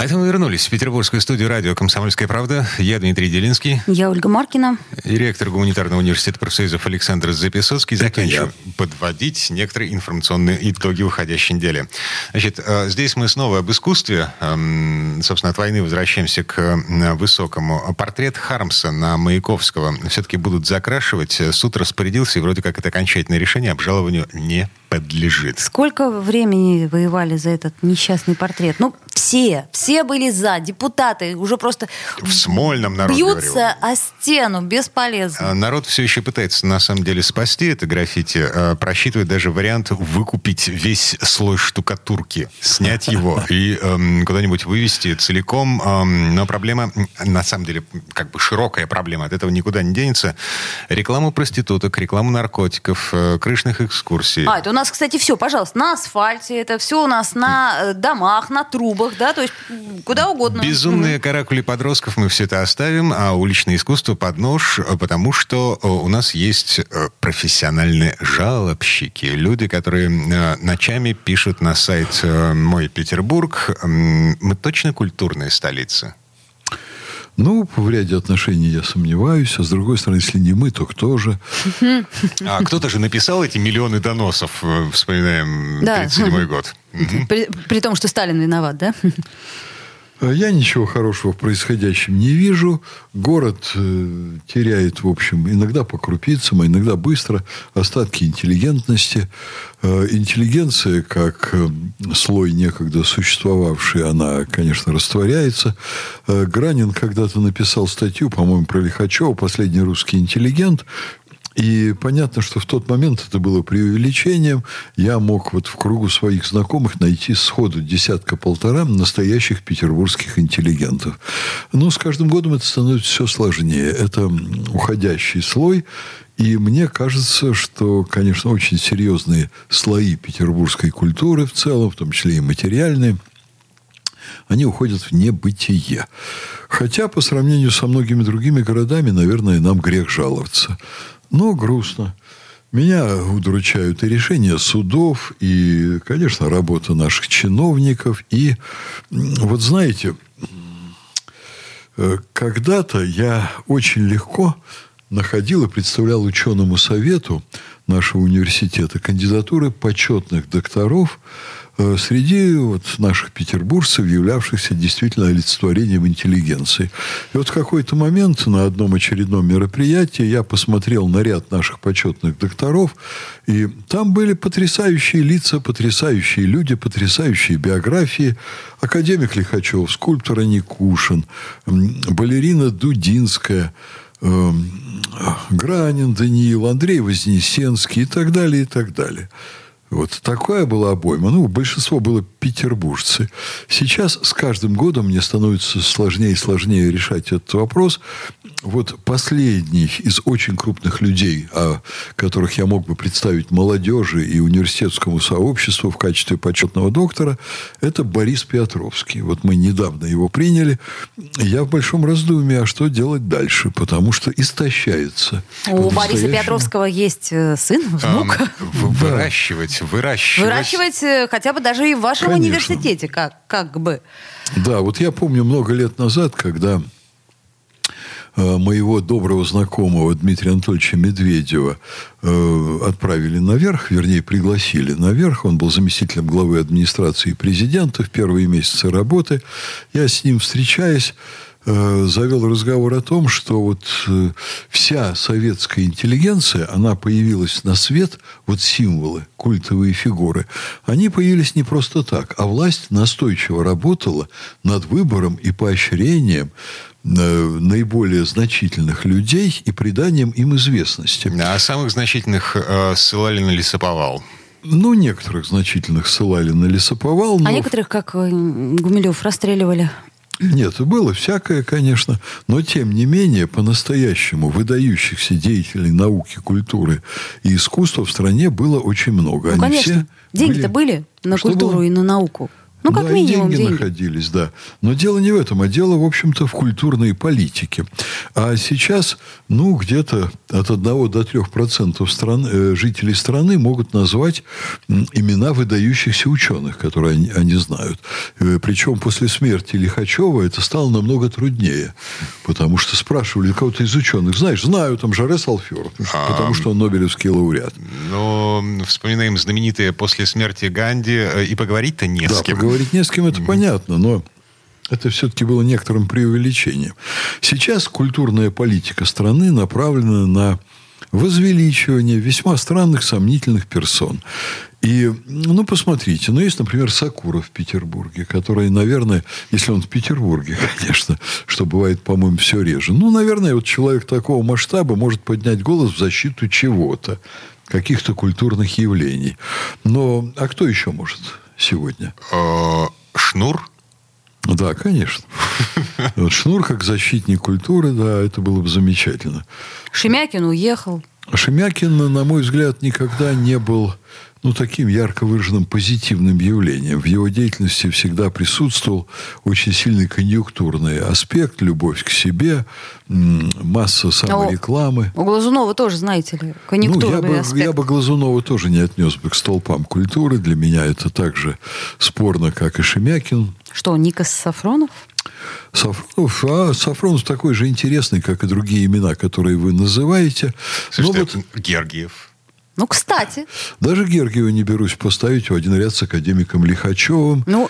А это мы вернулись в петербургскую студию радио «Комсомольская правда». Я Дмитрий Делинский. Я Ольга Маркина. И ректор гуманитарного университета профсоюзов Александр Записоцкий. Заканчиваем подводить некоторые информационные итоги уходящей недели. Значит, э, здесь мы снова об искусстве. Эм, собственно, от войны возвращаемся к высокому. Портрет Хармса на Маяковского все-таки будут закрашивать. Суд распорядился, и вроде как это окончательное решение обжалованию не подлежит. Сколько времени воевали за этот несчастный портрет? Ну, все, все были за, депутаты уже просто в Смольном народ бьются говорил. о стену, бесполезно. А, народ все еще пытается на самом деле спасти это граффити, а, просчитывает даже вариант выкупить весь слой штукатурки, снять его и эм, куда-нибудь вывести целиком. Эм, но проблема, на самом деле, как бы широкая проблема, от этого никуда не денется. Рекламу проституток, рекламу наркотиков, э, крышных экскурсий. А, это у нас, кстати, все, пожалуйста, на асфальте, это все у нас на э, домах, на трубах, да, то есть куда угодно. Безумные каракули подростков мы все это оставим, а уличное искусство под нож, потому что э, у нас есть э, профессиональные жалобщики, люди, которые э, ночами пишут на сайт «Мой Петербург». Мы точно культурная столица? Ну, в ряде отношений я сомневаюсь. А с другой стороны, если не мы, то кто же? А кто-то же написал эти миллионы доносов, вспоминаем да. 37-й год. При том, что Сталин виноват, да? А я ничего хорошего в происходящем не вижу. Город э, теряет, в общем, иногда по крупицам, а иногда быстро остатки интеллигентности. Э, интеллигенция, как э, слой некогда существовавший, она, конечно, растворяется. Э, Гранин когда-то написал статью, по-моему, про Лихачева «Последний русский интеллигент», и понятно, что в тот момент это было преувеличением. Я мог вот в кругу своих знакомых найти сходу десятка-полтора настоящих петербургских интеллигентов. Но с каждым годом это становится все сложнее. Это уходящий слой. И мне кажется, что, конечно, очень серьезные слои петербургской культуры в целом, в том числе и материальные, они уходят в небытие. Хотя, по сравнению со многими другими городами, наверное, нам грех жаловаться. Но грустно. Меня удручают и решения судов, и, конечно, работа наших чиновников. И вот знаете, э, когда-то я очень легко находил и представлял ученому совету нашего университета кандидатуры почетных докторов среди вот наших петербуржцев, являвшихся действительно олицетворением интеллигенции. И вот в какой-то момент на одном очередном мероприятии я посмотрел на ряд наших почетных докторов, и там были потрясающие лица, потрясающие люди, потрясающие биографии. Академик Лихачев, скульптор Никушин, балерина Дудинская, эм, Гранин Даниил, Андрей Вознесенский и так далее, и так далее. Вот такая была обойма. Ну, большинство было петербуржцы. Сейчас с каждым годом мне становится сложнее и сложнее решать этот вопрос. Вот последний из очень крупных людей, о которых я мог бы представить молодежи и университетскому сообществу в качестве почетного доктора, это Борис Петровский. Вот мы недавно его приняли. Я в большом раздумье, а что делать дальше? Потому что истощается. У Бориса Петровского есть э, сын, внук. Выращивать выращивать. Выращивать э, хотя бы даже и в вашем Конечно. университете, как, как бы. Да, вот я помню много лет назад, когда э, моего доброго знакомого Дмитрия Анатольевича Медведева э, отправили наверх, вернее, пригласили наверх. Он был заместителем главы администрации президента в первые месяцы работы. Я с ним встречаясь, Э, завел разговор о том, что вот э, вся советская интеллигенция, она появилась на свет, вот символы, культовые фигуры, они появились не просто так, а власть настойчиво работала над выбором и поощрением э, наиболее значительных людей и приданием им известности. А самых значительных э, ссылали на лесоповал. Ну, некоторых значительных ссылали на лесоповал. А некоторых, как Гумилев, расстреливали. Нет, было всякое, конечно, но тем не менее, по-настоящему выдающихся деятелей науки, культуры и искусства в стране было очень много. Ну, Они конечно. Деньги-то были на Что культуру было? и на науку. Ну, как да, и минимум деньги, деньги. находились, да. Но дело не в этом, а дело, в общем-то, в культурной политике. А сейчас, ну, где-то от 1 до 3 процентов стран, э, жителей страны могут назвать имена выдающихся ученых, которые они, они знают. Э, причем после смерти Лихачева это стало намного труднее. Потому что спрашивали кого-то из ученых. Знаешь, знаю, там Жаре Салферов. Потому что он Нобелевский лауреат. Но вспоминаем знаменитые после смерти Ганди, э, и поговорить-то не да, с кем. Поговорить не с кем, это понятно, но это все-таки было некоторым преувеличением. Сейчас культурная политика страны направлена на возвеличивание весьма странных, сомнительных персон. И, ну, посмотрите, ну, есть, например, Сакуров в Петербурге, который, наверное, если он в Петербурге, конечно, что бывает, по-моему, все реже, ну, наверное, вот человек такого масштаба может поднять голос в защиту чего-то, каких-то культурных явлений. Но, а кто еще может сегодня? Э, Шнур? Да, конечно. Вот Шнур как защитник культуры, да, это было бы замечательно. Шемякин уехал. Шемякин, на мой взгляд, никогда не был ну, таким ярко выраженным позитивным явлением. В его деятельности всегда присутствовал очень сильный конъюнктурный аспект, любовь к себе, масса саморекламы. У Глазунова тоже, знаете ли, Ну, я конъюнктурный бы, аспект. я бы Глазунова тоже не отнес бы к столпам культуры. Для меня это так же спорно, как и Шемякин. Что, Никас Сафронов? Сафронов, а Сафронов такой же интересный, как и другие имена, которые вы называете. Но Слушайте, вот Гергиев. Ну, кстати. даже Гергиева не берусь поставить в один ряд с академиком Лихачевым Ну,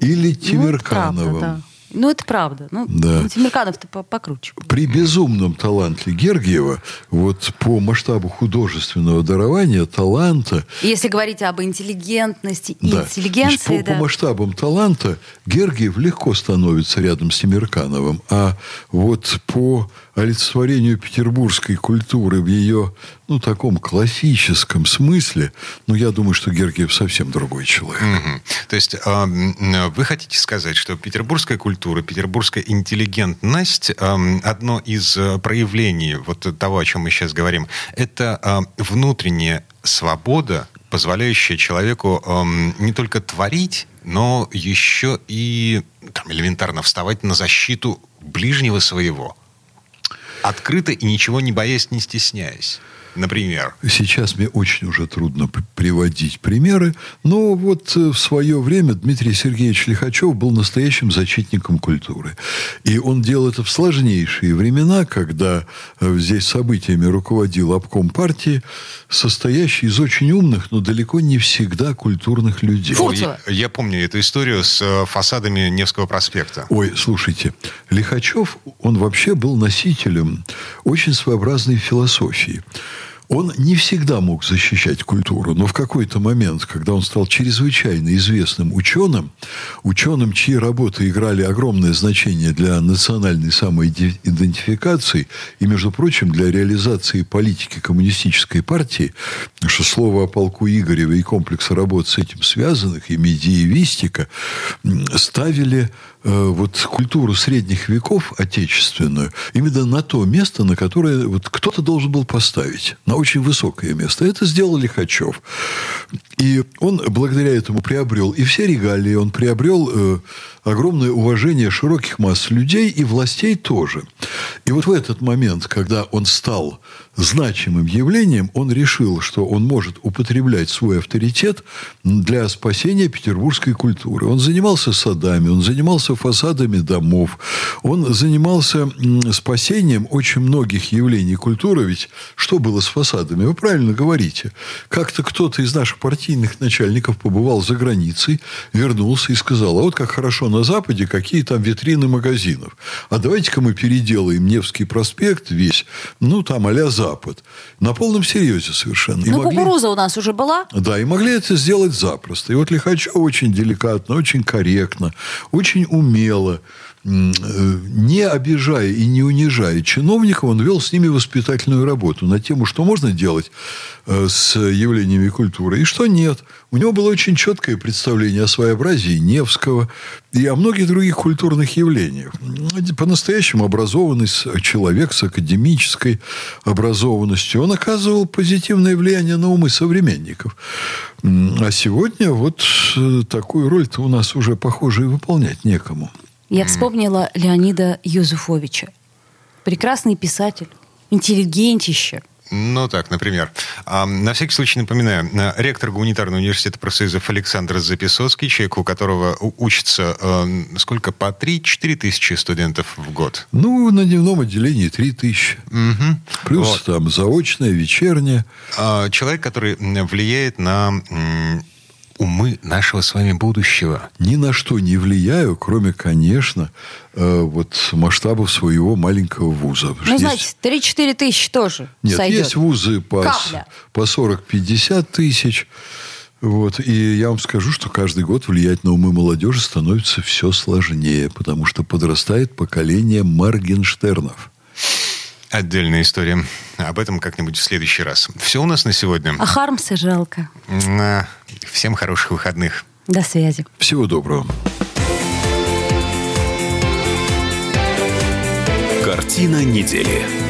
или ну, это Тимиркановым. правда, да. Ну, это правда. Ну, Да. ну, Тимирканов-то по- покруче. При безумном таланте Гергиева, вот по масштабу художественного дарования, таланта, Если говорить об интеллигентности и Да. Интеллигенции, по, да. по масштабам таланта Гергиев легко становится рядом с Тимиркановым. А вот по олицетворению петербургской культуры в ее, ну, таком классическом смысле, ну, я думаю, что Гергиев совсем другой человек. Мгм. То есть э, вы хотите сказать, что петербургская культура, петербургская интеллигентность, э, одно из э, проявлений вот того, о чем мы сейчас говорим, это э, внутренняя свобода, позволяющая человеку эм, не только творить, но еще и там, элементарно вставать на защиту ближнего своего. Открыто и ничего не боясь, не стесняясь. Например. Сейчас мне очень уже трудно приводить примеры, но вот э, в свое время Дмитрий Сергеевич Лихачев был настоящим защитником культуры. И он делал это в сложнейшие времена, когда э, здесь событиями руководил обком партии, состоящий из очень умных, но далеко не всегда культурных людей. Фу. Ой, Я помню эту историю с э, фасадами Невского проспекта. Ой, слушайте, Лихачев, он вообще был носителем очень своеобразной философии. Он не всегда мог защищать культуру, но в какой-то момент, когда он стал чрезвычайно известным ученым, ученым, чьи работы играли огромное значение для национальной самоидентификации и, между прочим, для реализации политики коммунистической партии, что слово о полку Игорева и комплекса работ с этим связанных, и медиевистика, ставили вот культуру средних веков отечественную именно на то место, на которое вот кто-то должен был поставить, на очень высокое место. Это сделал Лихачев. И он благодаря этому приобрел и все регалии, он приобрел э, огромное уважение широких масс людей и властей тоже. И вот в этот момент, когда он стал значимым явлением, он решил, что он может употреблять свой авторитет для спасения петербургской культуры. Он занимался садами, он занимался фасадами домов, он занимался спасением очень многих явлений культуры. Ведь что было с фасадами? Вы правильно говорите. Как-то кто-то из наших партийных начальников побывал за границей, вернулся и сказал, а вот как хорошо на Западе, какие там витрины магазинов. А давайте-ка мы переделаем Невский проспект весь, ну, там а Запад. На полном серьезе совершенно. И Ну, могли- кукуруза у нас уже была. да, и могли это сделать запросто. И вот Лихачев очень деликатно, очень корректно, очень умело не обижая и не унижая чиновников, он вел с ними воспитательную работу на тему, что можно делать э, с явлениями культуры и что нет. У него было очень четкое представление о своеобразии Невского и о многих других культурных явлениях. По-настоящему образованный человек с академической образованностью, он оказывал позитивное влияние на умы современников. А сегодня вот э, такую роль-то у нас уже, похоже, и выполнять некому. Я вспомнила Леонида Юзуфовича. Прекрасный писатель, интеллигентище. Ну так, например. А, на всякий случай напоминаю, э, ректор гуманитарного университета профсоюзов Александр Записоцкий, человек, у которого учится э, сколько, по 3-4 тысячи студентов в год? Ну, на дневном отделении 3 тысячи. Угу. Плюс вот. там заочное, вечернее. А, человек, который влияет на умы нашего с вами будущего. Ни на что не влияю, кроме, конечно, э, вот масштабов своего маленького вуза. Ну, есть... значит, 3-4 тысячи тоже Нет, сойдет. есть вузы по, по 40-50 тысяч. Вот. И я вам скажу, что каждый год влиять на умы молодежи становится все сложнее, потому что подрастает поколение Маргенштернов. Отдельная история. Об этом как-нибудь в следующий раз. Все у нас на сегодня. А Хармса жалко. Всем хороших выходных. До связи. Всего доброго. Картина недели.